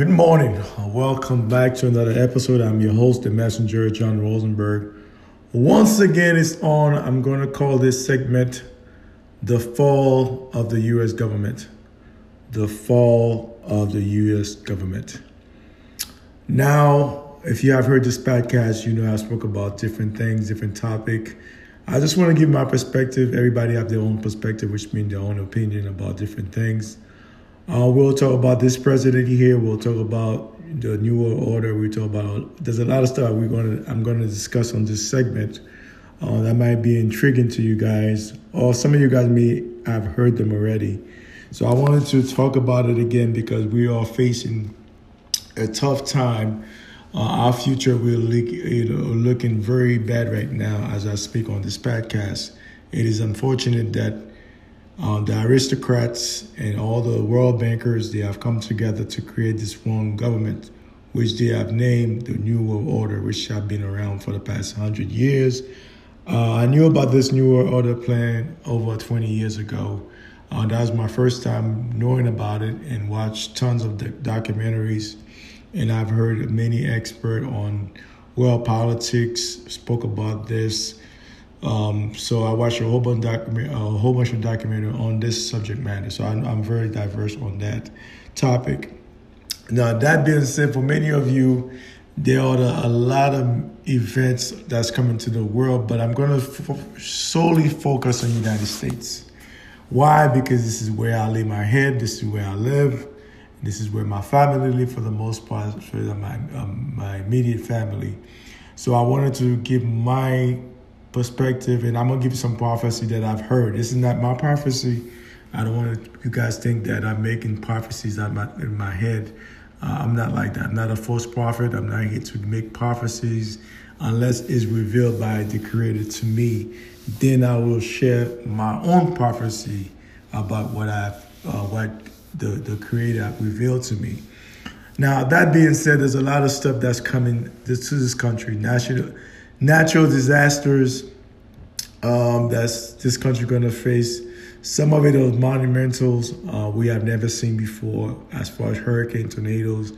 Good morning. Welcome back to another episode. I'm your host, the messenger, John Rosenberg. Once again, it's on. I'm going to call this segment The Fall of the U.S. Government. The Fall of the U.S. Government. Now, if you have heard this podcast, you know I spoke about different things, different topic. I just want to give my perspective. Everybody have their own perspective, which means their own opinion about different things. Uh, we'll talk about this president here. We'll talk about the New World Order. We talk about there's a lot of stuff we're going to I'm going to discuss on this segment uh, that might be intriguing to you guys, or some of you guys may have heard them already. So I wanted to talk about it again because we are facing a tough time. Uh, our future will look, you know, looking very bad right now as I speak on this podcast. It is unfortunate that uh, the aristocrats and all the world bankers, they have come together to create this one government, which they have named the New World Order, which have been around for the past 100 years. Uh, I knew about this New World Order plan over 20 years ago. Uh, that was my first time knowing about it and watched tons of documentaries. And I've heard many experts on world politics spoke about this. Um, so I watched a whole bunch document, a whole bunch of documentary on this subject matter. So I'm, I'm very diverse on that topic. Now that being said, for many of you, there are a lot of events that's coming to the world, but I'm going to solely focus on the United States. Why? Because this is where I lay my head. This is where I live. This is where my family live for the most part, for my um, my immediate family. So I wanted to give my perspective, and I'm gonna give you some prophecy that I've heard. This is not my prophecy. I don't want you guys think that I'm making prophecies out my, in my head. Uh, I'm not like that. I'm not a false prophet. I'm not here to make prophecies unless it's revealed by the Creator to me. Then I will share my own prophecy about what I've, uh, what the the Creator revealed to me. Now that being said, there's a lot of stuff that's coming to this country. National natural disasters um, that's this country going to face. Some of it are monumentals uh, we have never seen before, as far as hurricane, tornadoes,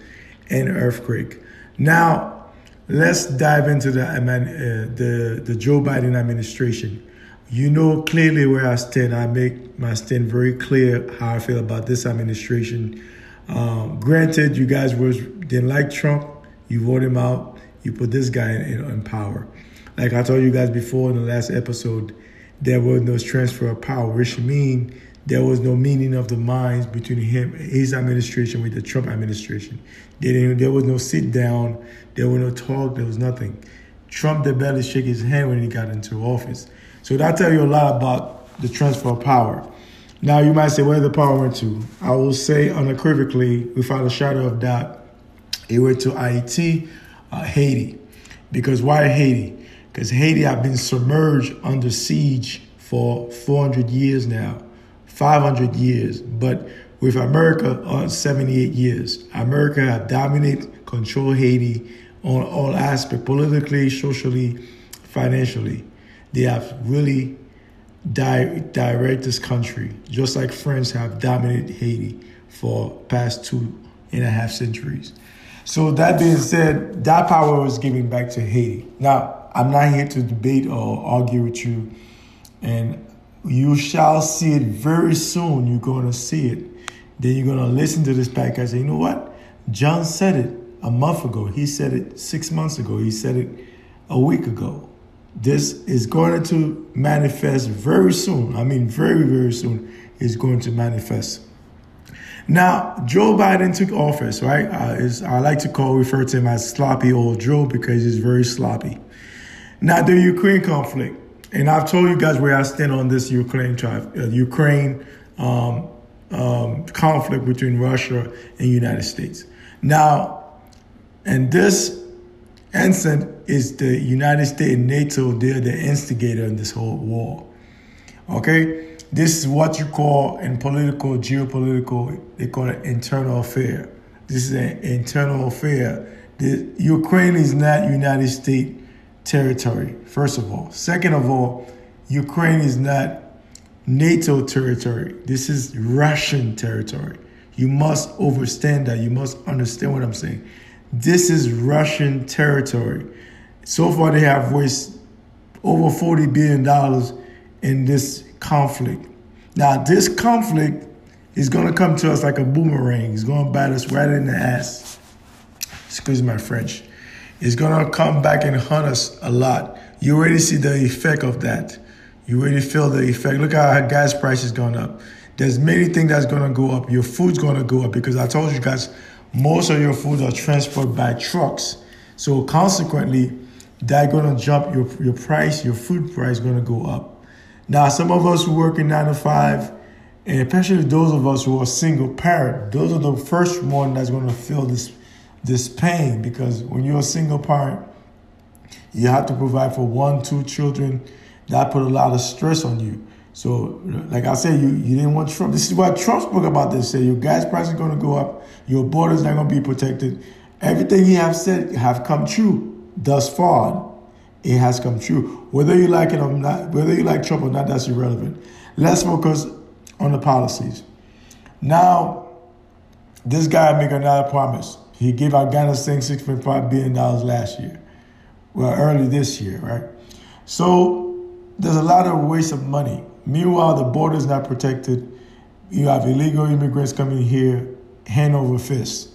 and earthquake. Now, let's dive into the uh, the the Joe Biden administration. You know clearly where I stand. I make my stand very clear how I feel about this administration. Um, granted, you guys didn't like Trump. You voted him out. You put this guy in, in power. Like I told you guys before in the last episode, there was no transfer of power, which means there was no meaning of the minds between him, his administration with the Trump administration. There, was no sit down, there was no talk, there was nothing. Trump did barely shake his hand when he got into office. So that tell you a lot about the transfer of power. Now you might say where the power went to. I will say unequivocally, without a shadow of doubt, it went to Haiti, uh, Haiti. Because why Haiti? Because Haiti I've been submerged under siege for 400 years now, 500 years. But with America, uh, 78 years. America have dominated, control Haiti on all aspects, politically, socially, financially. They have really di- direct this country, just like France have dominated Haiti for past two and a half centuries. So that being said, that power was given back to Haiti. Now, I'm not here to debate or argue with you, and you shall see it very soon. You're going to see it. Then you're going to listen to this podcast and you know what? John said it a month ago. He said it six months ago. He said it a week ago. This is going to manifest very soon. I mean, very, very soon, is going to manifest. Now, Joe Biden took office, right? Uh, is I like to call refer to him as sloppy old Joe because he's very sloppy. Now, the Ukraine conflict, and I've told you guys where I stand on this Ukraine uh, Ukraine um, um, conflict between Russia and United States. Now, and this incident is the United States and NATO. They're the instigator in this whole war. Okay. This is what you call in political, geopolitical, they call it internal affair. This is an internal affair. The, Ukraine is not United States territory, first of all. Second of all, Ukraine is not NATO territory. This is Russian territory. You must understand that. You must understand what I'm saying. This is Russian territory. So far, they have wasted over $40 billion in this conflict. Now, this conflict is going to come to us like a boomerang. It's going to bite us right in the ass. Excuse my French. It's going to come back and hunt us a lot. You already see the effect of that. You already feel the effect. Look at how gas prices going up. There's many things that's going to go up. Your food's going to go up because I told you guys most of your foods are transported by trucks. So consequently, that's going to jump your, your price, your food price going to go up. Now, some of us who work in nine to five, and especially those of us who are single parent, those are the first one that's going to feel this this pain because when you're a single parent, you have to provide for one, two children. That put a lot of stress on you. So, like I said, you, you didn't want Trump. This is what Trump spoke about this. Say your gas price is going to go up, your borders not going to be protected. Everything he have said have come true thus far. It has come true. Whether you like it or not, whether you like Trump or not, that's irrelevant. Let's focus on the policies. Now, this guy make another promise. He gave Afghanistan $6.5 billion last year. Well, early this year, right? So there's a lot of waste of money. Meanwhile, the border is not protected. You have illegal immigrants coming here hand over fist.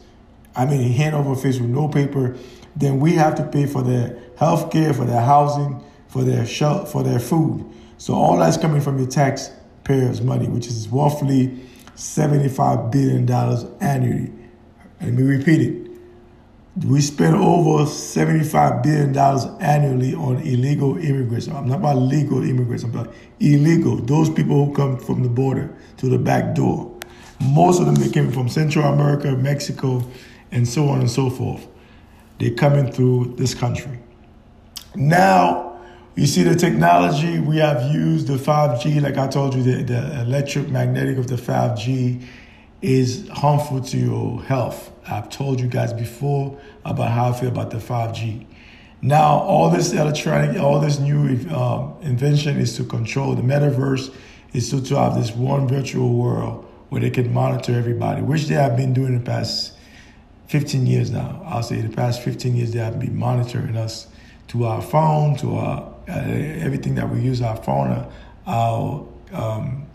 I mean, hand over fist with no paper. Then we have to pay for their health care, for their housing, for their shelter, for their food. So all that's coming from your taxpayers' money, which is roughly $75 billion annually. Let me repeat it. We spend over $75 billion annually on illegal immigrants. I'm not about legal immigrants, I'm about illegal, those people who come from the border to the back door. Most of them they came from Central America, Mexico, and so on and so forth. They're coming through this country. Now, you see the technology we have used, the 5G, like I told you, the, the electric magnetic of the 5G is harmful to your health. I've told you guys before about how I feel about the 5G. Now, all this electronic, all this new uh, invention is to control the metaverse, is to have this one virtual world where they can monitor everybody, which they have been doing in the past 15 years now. I'll say the past 15 years they have been monitoring us to our phone, to our uh, everything that we use, our phone, our um,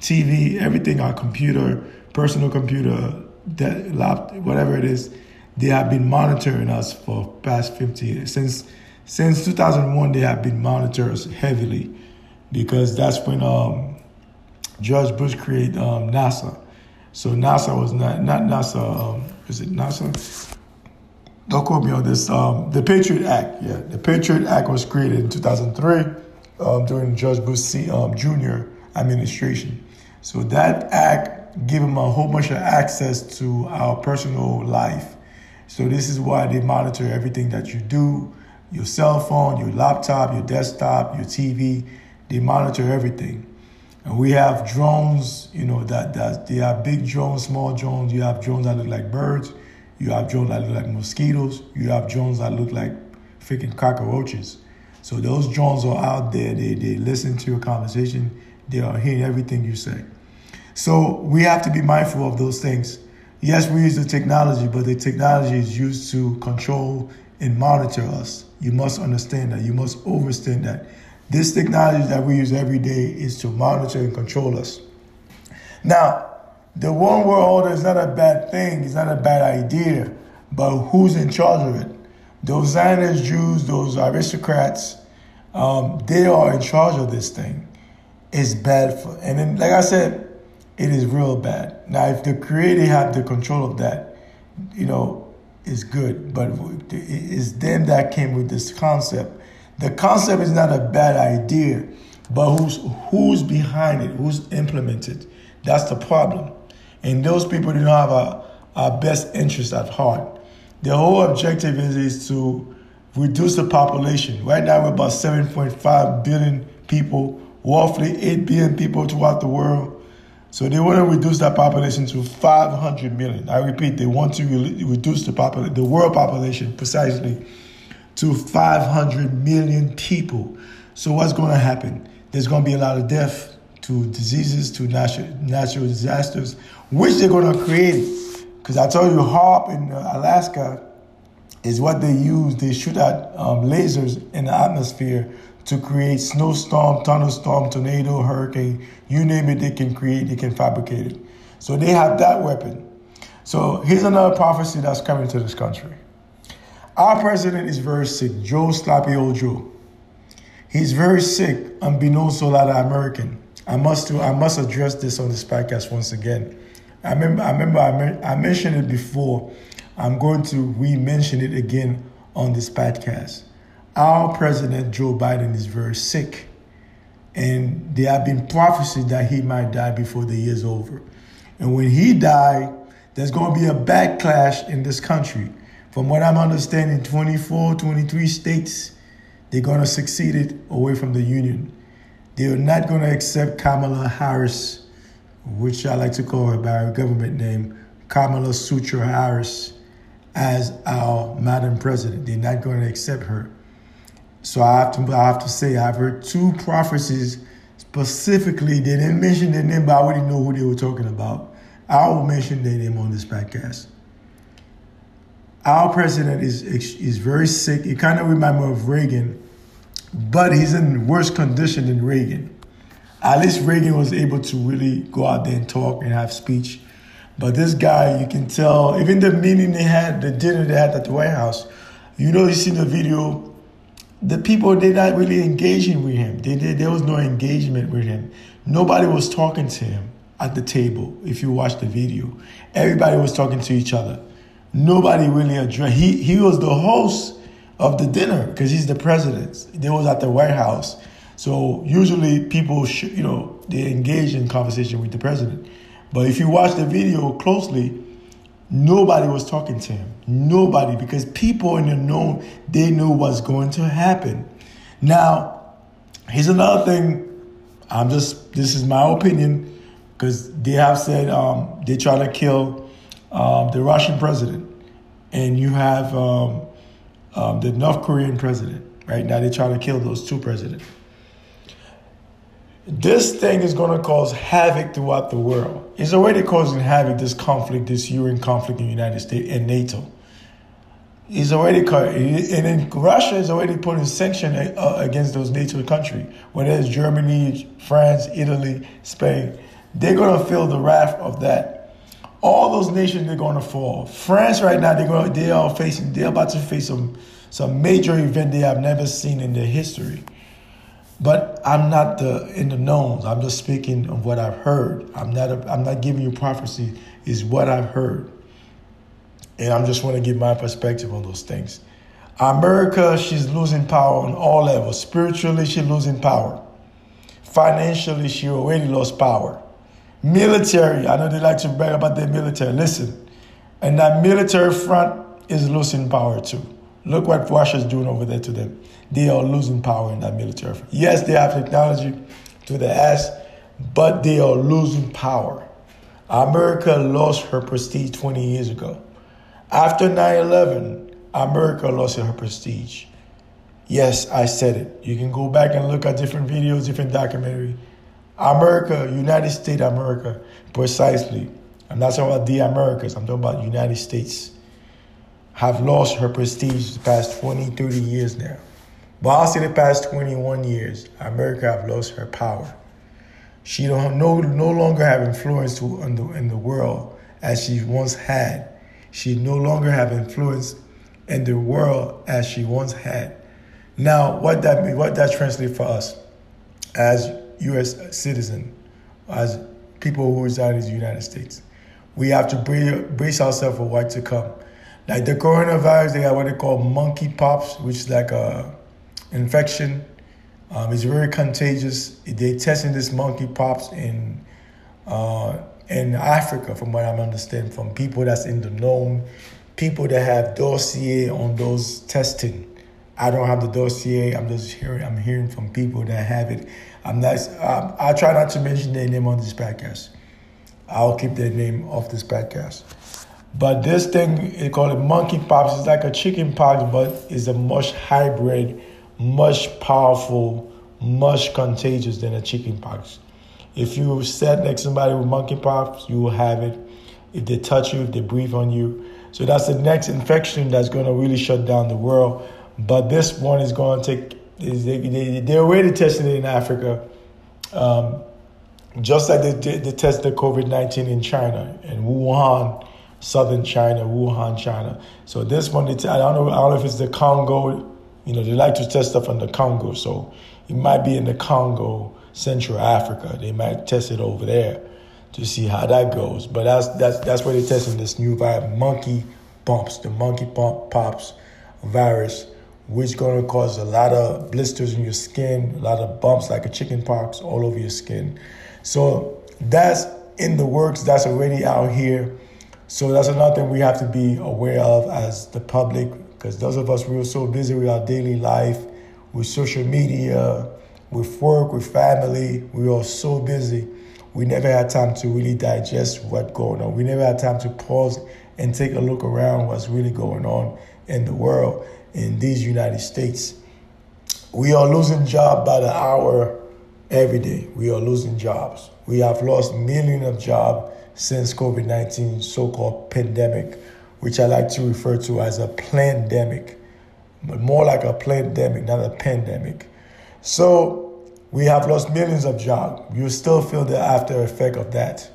TV, everything, our computer, personal computer, that laptop, whatever it is, they have been monitoring us for past 50 years. Since since 2001, they have been monitoring us heavily because that's when um, George Bush created um, NASA. So NASA was not not NASA. Is it NASA? Don't quote me on this. Um, the Patriot Act. Yeah, the Patriot Act was created in 2003 um, during George Bush C, um, Jr. administration. So that act gave them a whole bunch of access to our personal life. So this is why they monitor everything that you do, your cell phone, your laptop, your desktop, your TV. They monitor everything. And we have drones, you know, that, that they have big drones, small drones. You have drones that look like birds. You have drones that look like mosquitoes. You have drones that look like freaking cockroaches. So those drones are out there. They, they listen to your conversation. They are hearing everything you say. So we have to be mindful of those things. Yes, we use the technology, but the technology is used to control and monitor us. You must understand that. You must understand that. This technology that we use every day is to monitor and control us. Now, the one world order is not a bad thing, it's not a bad idea, but who's in charge of it? Those Zionist Jews, those aristocrats, um, they are in charge of this thing. It's bad for, and then, like I said, it is real bad. Now, if the creator had the control of that, you know, it's good, but it's them that came with this concept the concept is not a bad idea, but who's who's behind it, who's implemented. That's the problem. And those people do not have our, best interest at heart. The whole objective is, is to reduce the population. Right now, we're about 7.5 billion people, roughly 8 billion people throughout the world. So they want to reduce that population to 500 million. I repeat, they want to re- reduce the population, the world population precisely to 500 million people. So what's going to happen? There's going to be a lot of death to diseases, to natural, natural disasters. which they're going to create. Because I told you, HAARP in uh, Alaska is what they use. They shoot at um, lasers in the atmosphere to create snowstorm, thunderstorm, tornado, hurricane, you name it, they can create, they can fabricate it. So they have that weapon. So here's another prophecy that's coming to this country. Our president is very sick, Joe Sloppy Old Joe. He's very sick, unbeknownst to a lot of American. I must do, I must address this on this podcast once again. I remember I remember I, I mentioned it before. I'm going to re-mention it again on this podcast. Our president Joe Biden is very sick, and there have been prophecies that he might die before the year's over. And when he died, there's going to be a backlash in this country. From what I'm understanding, 24, 23 states, they're going to succeed it away from the union. They're not going to accept Kamala Harris, which I like to call her by her government name, Kamala Sutra Harris, as our Madam President. They're not going to accept her. So I have to I have to say I've heard two prophecies specifically. They didn't mention their name, but I already know who they were talking about. I will mention their name on this podcast. Our president is is very sick. It kind of reminds me of Reagan, but he's in worse condition than Reagan. At least Reagan was able to really go out there and talk and have speech. But this guy, you can tell, even the meeting they had, the dinner they had at the White House, you know, you see the video the people they're not really engaging with him. They, they, there was no engagement with him. Nobody was talking to him at the table. If you watch the video, everybody was talking to each other. Nobody really addressed. He he was the host of the dinner because he's the president. They was at the White House, so usually people should, you know they engage in conversation with the president. But if you watch the video closely, Nobody was talking to him. Nobody, because people in the know, they knew what's going to happen. Now, here's another thing. I'm just, this is my opinion, because they have said um, they try to kill um, the Russian president, and you have um, um the North Korean president. Right now, they try to kill those two presidents. This thing is going to cause havoc throughout the world. It's already causing havoc, this conflict, this Ukraine conflict in the United States and NATO. It's already, and then Russia is already putting sanctions uh, against those NATO countries, whether it's Germany, France, Italy, Spain. They're going to feel the wrath of that. All those nations, they're going to fall. France right now, they're going, they are facing, they're about to face some, some major event they have never seen in their history. But I'm not the in the knowns. I'm just speaking of what I've heard. I'm not. A, I'm not giving you prophecy. Is what I've heard, and I'm just want to give my perspective on those things. America, she's losing power on all levels. Spiritually, she's losing power. Financially, she already lost power. Military, I know they like to brag about their military. Listen, and that military front is losing power too. Look what Russia's doing over there to them they are losing power in that military. Front. Yes, they have technology to the ass, but they are losing power. America lost her prestige 20 years ago. After 9 11, America lost her prestige. Yes, I said it. You can go back and look at different videos, different documentary. America, United States America, precisely. I'm not talking about the Americas, I'm talking about United States. Have lost her prestige the past 20, 30 years now. Whilst in the past 21 years, America have lost her power. She don't no, no longer have influence to, in, the, in the world as she once had. She no longer have influence in the world as she once had. Now, what that what that translates for us as U.S. citizen, as people who reside in the United States, we have to brace, ourselves for what to come. Like the coronavirus, they have what they call monkey pops, which is like a infection. Um, it's very contagious. They're testing this monkeypox in uh, in Africa, from what I'm understanding, from people that's in the known, people that have dossier on those testing. I don't have the dossier. I'm just hearing. I'm hearing from people that have it. I'm not. Um, I try not to mention their name on this podcast. I'll keep their name off this podcast. But this thing, they call it monkeypox. It's like a chicken pox, but it's a much hybrid much powerful, much contagious than a chickenpox. If you sit next to somebody with monkey monkeypox, you will have it. If they touch you, if they breathe on you. So that's the next infection that's going to really shut down the world. But this one is going to take, they, they, they're already testing it in Africa. Um, just like they, they, tested COVID 19 in China, in Wuhan, southern China, Wuhan, China. So this one, I don't know, I don't know if it's the Congo. You know, they like to test stuff in the Congo, so it might be in the Congo, Central Africa. They might test it over there to see how that goes. But that's that's that's where they're testing this new virus, monkey bumps, the monkey bump pops virus, which going to cause a lot of blisters in your skin, a lot of bumps like a chicken pox all over your skin. So that's in the works. That's already out here. So that's another thing we have to be aware of as the public, because those of us we're so busy with our daily life, with social media, with work, with family, we are so busy. We never had time to really digest what's going on. We never had time to pause and take a look around what's really going on in the world in these United States. We are losing jobs by the hour every day. We are losing jobs. We have lost millions of jobs since COVID 19 so called pandemic, which I like to refer to as a pandemic, but more like a pandemic, not a pandemic. So we have lost millions of jobs. You still feel the after effect of that.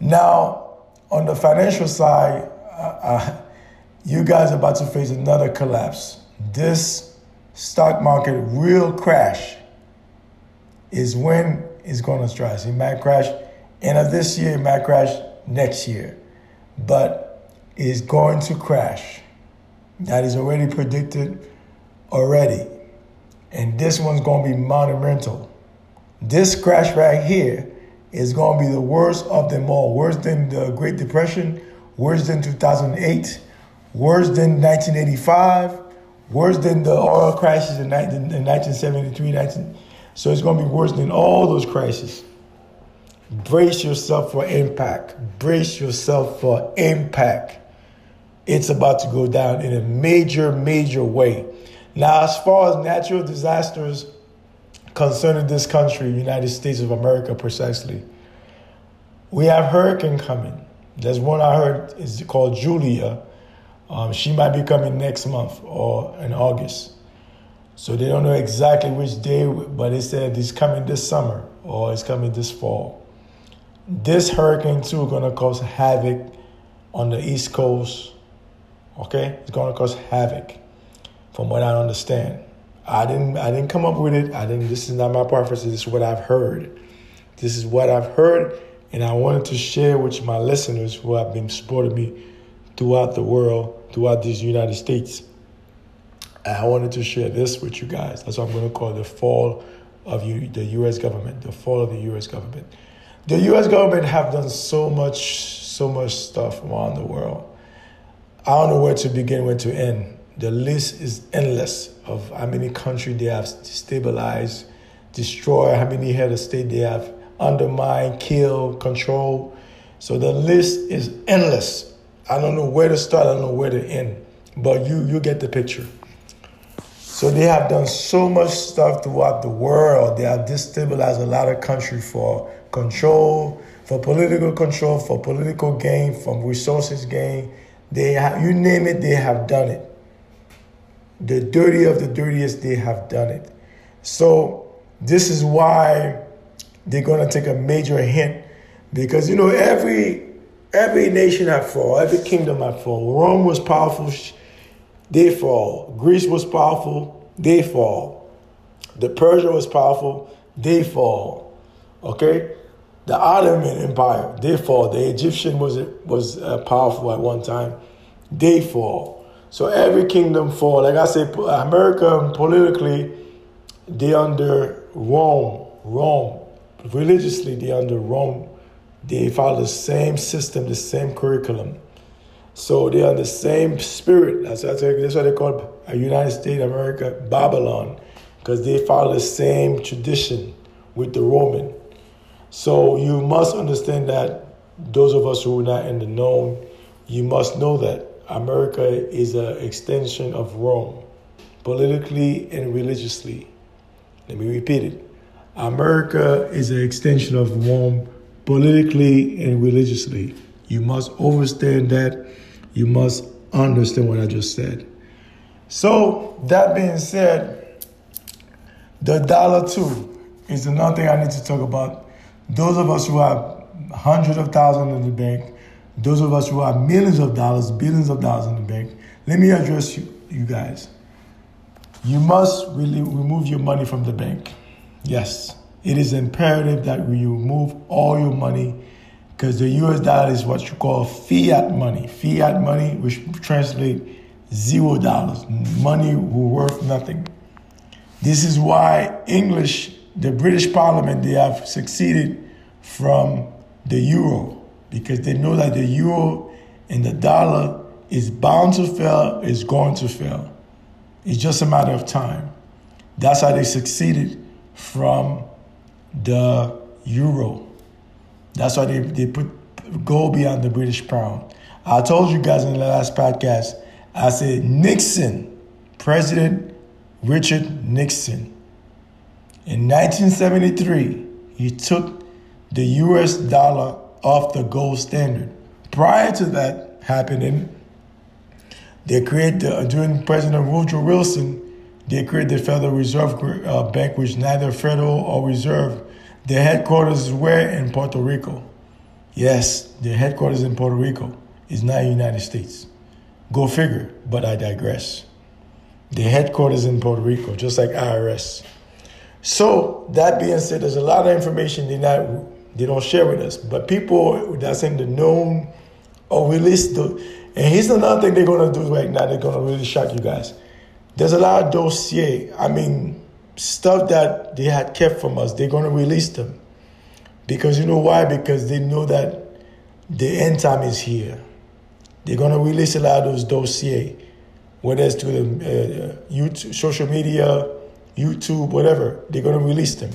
Now, on the financial side, uh, uh, you guys are about to face another collapse. This stock market real crash is when it's going to strike. It might crash end of this year, might crash next year, but it's going to crash. That is already predicted already. And this one's going to be monumental. This crash right here is going to be the worst of them all. Worse than the Great Depression, worse than 2008, worse than 1985, worse than the oil crisis in 1973, 19, so it's going to be worse than all those crises. Brace yourself for impact. Brace yourself for impact. It's about to go down in a major, major way. Now, as far as natural disasters concerning this country, United States of America precisely, we have hurricane coming. There's one I heard is called Julia. Um, she might be coming next month or in August. So they don't know exactly which day, but they said it's coming this summer or it's coming this fall. This hurricane too is gonna cause havoc on the East Coast. Okay, it's gonna cause havoc, from what I understand. I didn't I didn't come up with it. I didn't. This is not my preference. This is what I've heard. This is what I've heard, and I wanted to share with my listeners who have been supporting me throughout the world, throughout these United States. I wanted to share this with you guys. That's what I'm going to call the fall of the U.S. government. The fall of the U.S. government. The U.S. government have done so much, so much stuff around the world. I don't know where to begin, where to end. The list is endless of how many countries they have stabilized, destroyed, how many head of state they have undermined, killed, controlled. So the list is endless. I don't know where to start, I don't know where to end, but you you get the picture. So they have done so much stuff throughout the world. They have destabilized a lot of countries for control, for political control, for political gain, from resources gain. They have, you name it, they have done it. The dirty of the dirtiest, they have done it. So this is why they're going to take a major hint because you know every every nation had fall, every kingdom had fall. Rome was powerful they fall. Greece was powerful, they fall. The Persia was powerful, they fall. Okay? The Ottoman Empire, they fall. The Egyptian was was uh, powerful at one time, they fall. So every kingdom fall. Like I said, America politically, they under Rome. Rome. Religiously, they under Rome. They follow the same system, the same curriculum. So they are the same spirit. That's, that's why they call a United States America Babylon, because they follow the same tradition with the Roman. So you must understand that those of us who are not in the known, you must know that America is an extension of Rome, politically and religiously. Let me repeat it. America is an extension of Rome politically and religiously. You must understand that. You must understand what I just said. So, that being said, the dollar too is another thing I need to talk about. Those of us who have hundreds of thousands in the bank, those of us who have millions of dollars, billions of dollars in the bank, let me address you, you guys. You must really remove your money from the bank. Yes, it is imperative that you remove all your money because the US dollar is what you call fiat money. Fiat money, which translate zero dollars, money worth nothing. This is why English, the British Parliament, they have succeeded from the euro because they know that the euro and the dollar is bound to fail, is going to fail. It's just a matter of time. That's how they succeeded from the euro. That's why they, they put gold beyond the British pound. I told you guys in the last podcast, I said Nixon, President Richard Nixon, in 1973, he took the US dollar off the gold standard. Prior to that happening, they created, the, during President Woodrow Wilson, they created the Federal Reserve uh, Bank, which neither federal or reserve. Their headquarters is where? In Puerto Rico. Yes, their headquarters in Puerto Rico is not United States. Go figure, but I digress. The headquarters in Puerto Rico, just like IRS. So that being said, there's a lot of information they not they don't share with us. But people that's in the known or release the and here's another thing they're gonna do right now, they're gonna really shock you guys. There's a lot of dossier, I mean, stuff that they had kept from us, they're gonna release them. Because you know why? Because they know that the end time is here. They're gonna release a lot of those dossier, whether it's to the uh, YouTube, social media, YouTube, whatever. They're gonna release them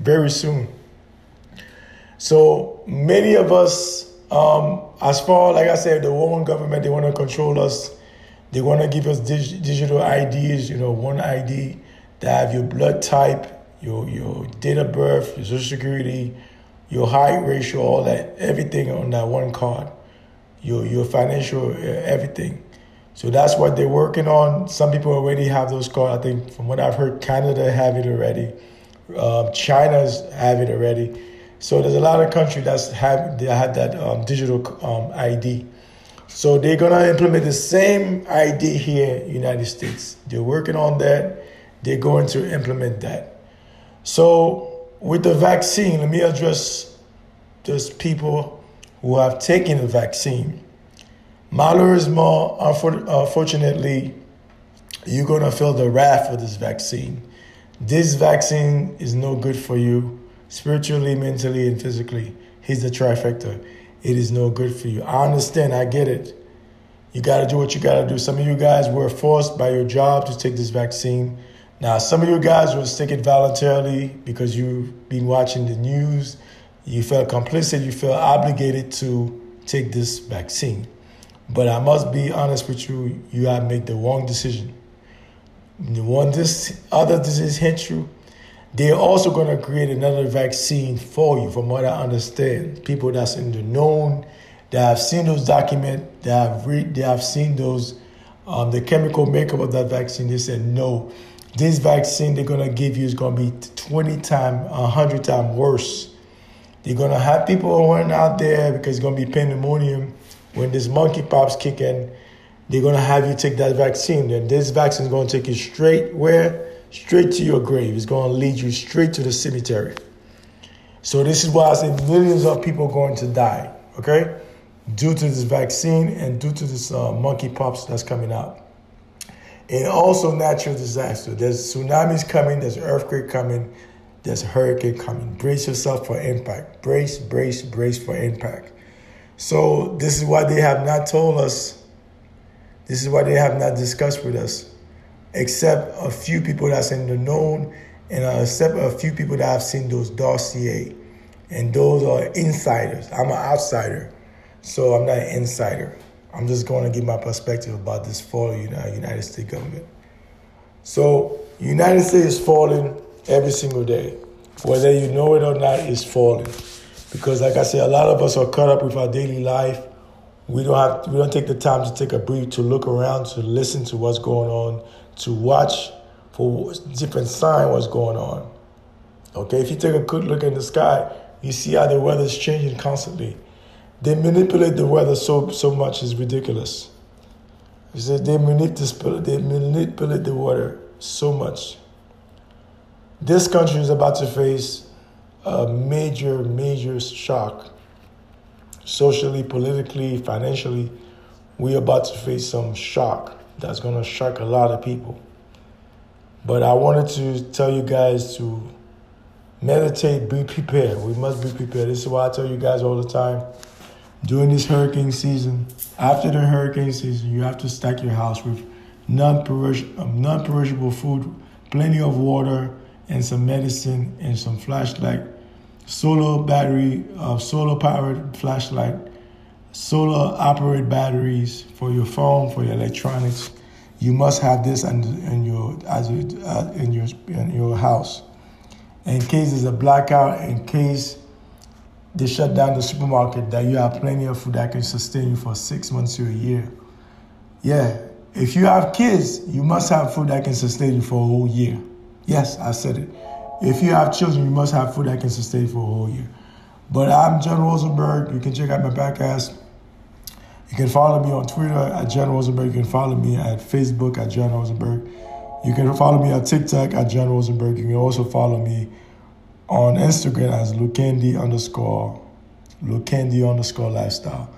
very soon. So many of us, um, as far like I said, the Roman government they want to control us. They want to give us dig- digital IDs. You know, one ID that have your blood type, your your date of birth, your social security, your height ratio, all that, everything on that one card your your financial uh, everything. So that's what they're working on. Some people already have those cards. I think from what I've heard, Canada have it already. Um, China's have it already. So there's a lot of countries that's have they had that um, digital um, ID. So they're gonna implement the same ID here United States. They're working on that. They're going to implement that. So with the vaccine, let me address those people who have taken the vaccine. Malheureusement, unfortunately, uh, you're going to feel the wrath of this vaccine. This vaccine is no good for you spiritually, mentally, and physically. Here's the trifecta. It is no good for you. I understand. I get it. You got to do what you got to do. Some of you guys were forced by your job to take this vaccine. Now, some of you guys will take it voluntarily because you've been watching the news you felt complicit, you felt obligated to take this vaccine. But I must be honest with you, you have made the wrong decision. When this other disease hits you, they're also going to create another vaccine for you, from what I understand. People that's in the known, that have seen those documents, that have read, they have seen those, um, the chemical makeup of that vaccine. They said no, this vaccine they're going to give you is going to be 20 times, 100 times worse They're gonna have people running out there because it's gonna be pandemonium when this monkeypox kick in. They're gonna have you take that vaccine. And this vaccine is gonna take you straight where? Straight to your grave. It's gonna lead you straight to the cemetery. So this is why I say millions of people are going to die. Okay, due to this vaccine and due to this uh, monkeypox that's coming out. And also natural disaster. There's tsunamis coming. There's earthquake coming. There's hurricane coming. Brace yourself for impact. Brace, brace, brace for impact. So this is why they have not told us. This is why they have not discussed with us, except a few people that's in the known, and uh, except a few people that have seen those dossier, and those are insiders. I'm an outsider, so I'm not an insider. I'm just going to give my perspective about this falling United States government. So United States is falling every single day. whether you know it or not, is falling. Because, like I said, a lot of us are caught up with our daily life. We don't have, we don't take the time to take a breath, to look around, to listen to what's going on, to watch for different signs what's going on. Okay, if you take a good look in the sky, you see how the weather is changing constantly. They manipulate the weather so so much is ridiculous. You see, they manipulate they manipulate the water so much. This country is about to face a major, major shock. Socially, politically, financially, we're about to face some shock that's going to shock a lot of people. But I wanted to tell you guys to meditate, be prepared. We must be prepared. This is why I tell you guys all the time. During this hurricane season, after the hurricane season, you have to stack your house with non-perishable food, plenty of water, and some medicine and some flashlight, solar battery, uh, solar powered flashlight, solar operated batteries for your phone, for your electronics. You must have this in, in your as uh, in your in your house. In case there's a blackout, in case they shut down the supermarket, that you have plenty of food that can sustain you for six months to a year. Yeah, if you have kids, you must have food that can sustain you for a whole year. Yes, I said it. If you have children, you must have food that can sustain for a whole year. But I'm John Rosenberg. You can check out my podcast. You can follow me on Twitter at John Rosenberg. You can follow me at Facebook at John Rosenberg. You can follow me on TikTok at John Rosenberg. You can also follow me on Instagram as Lukendi underscore Lukendi underscore lifestyle.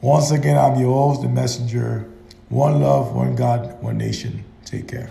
Once again, I'm your host, the messenger. One love, one God, one nation. Take care.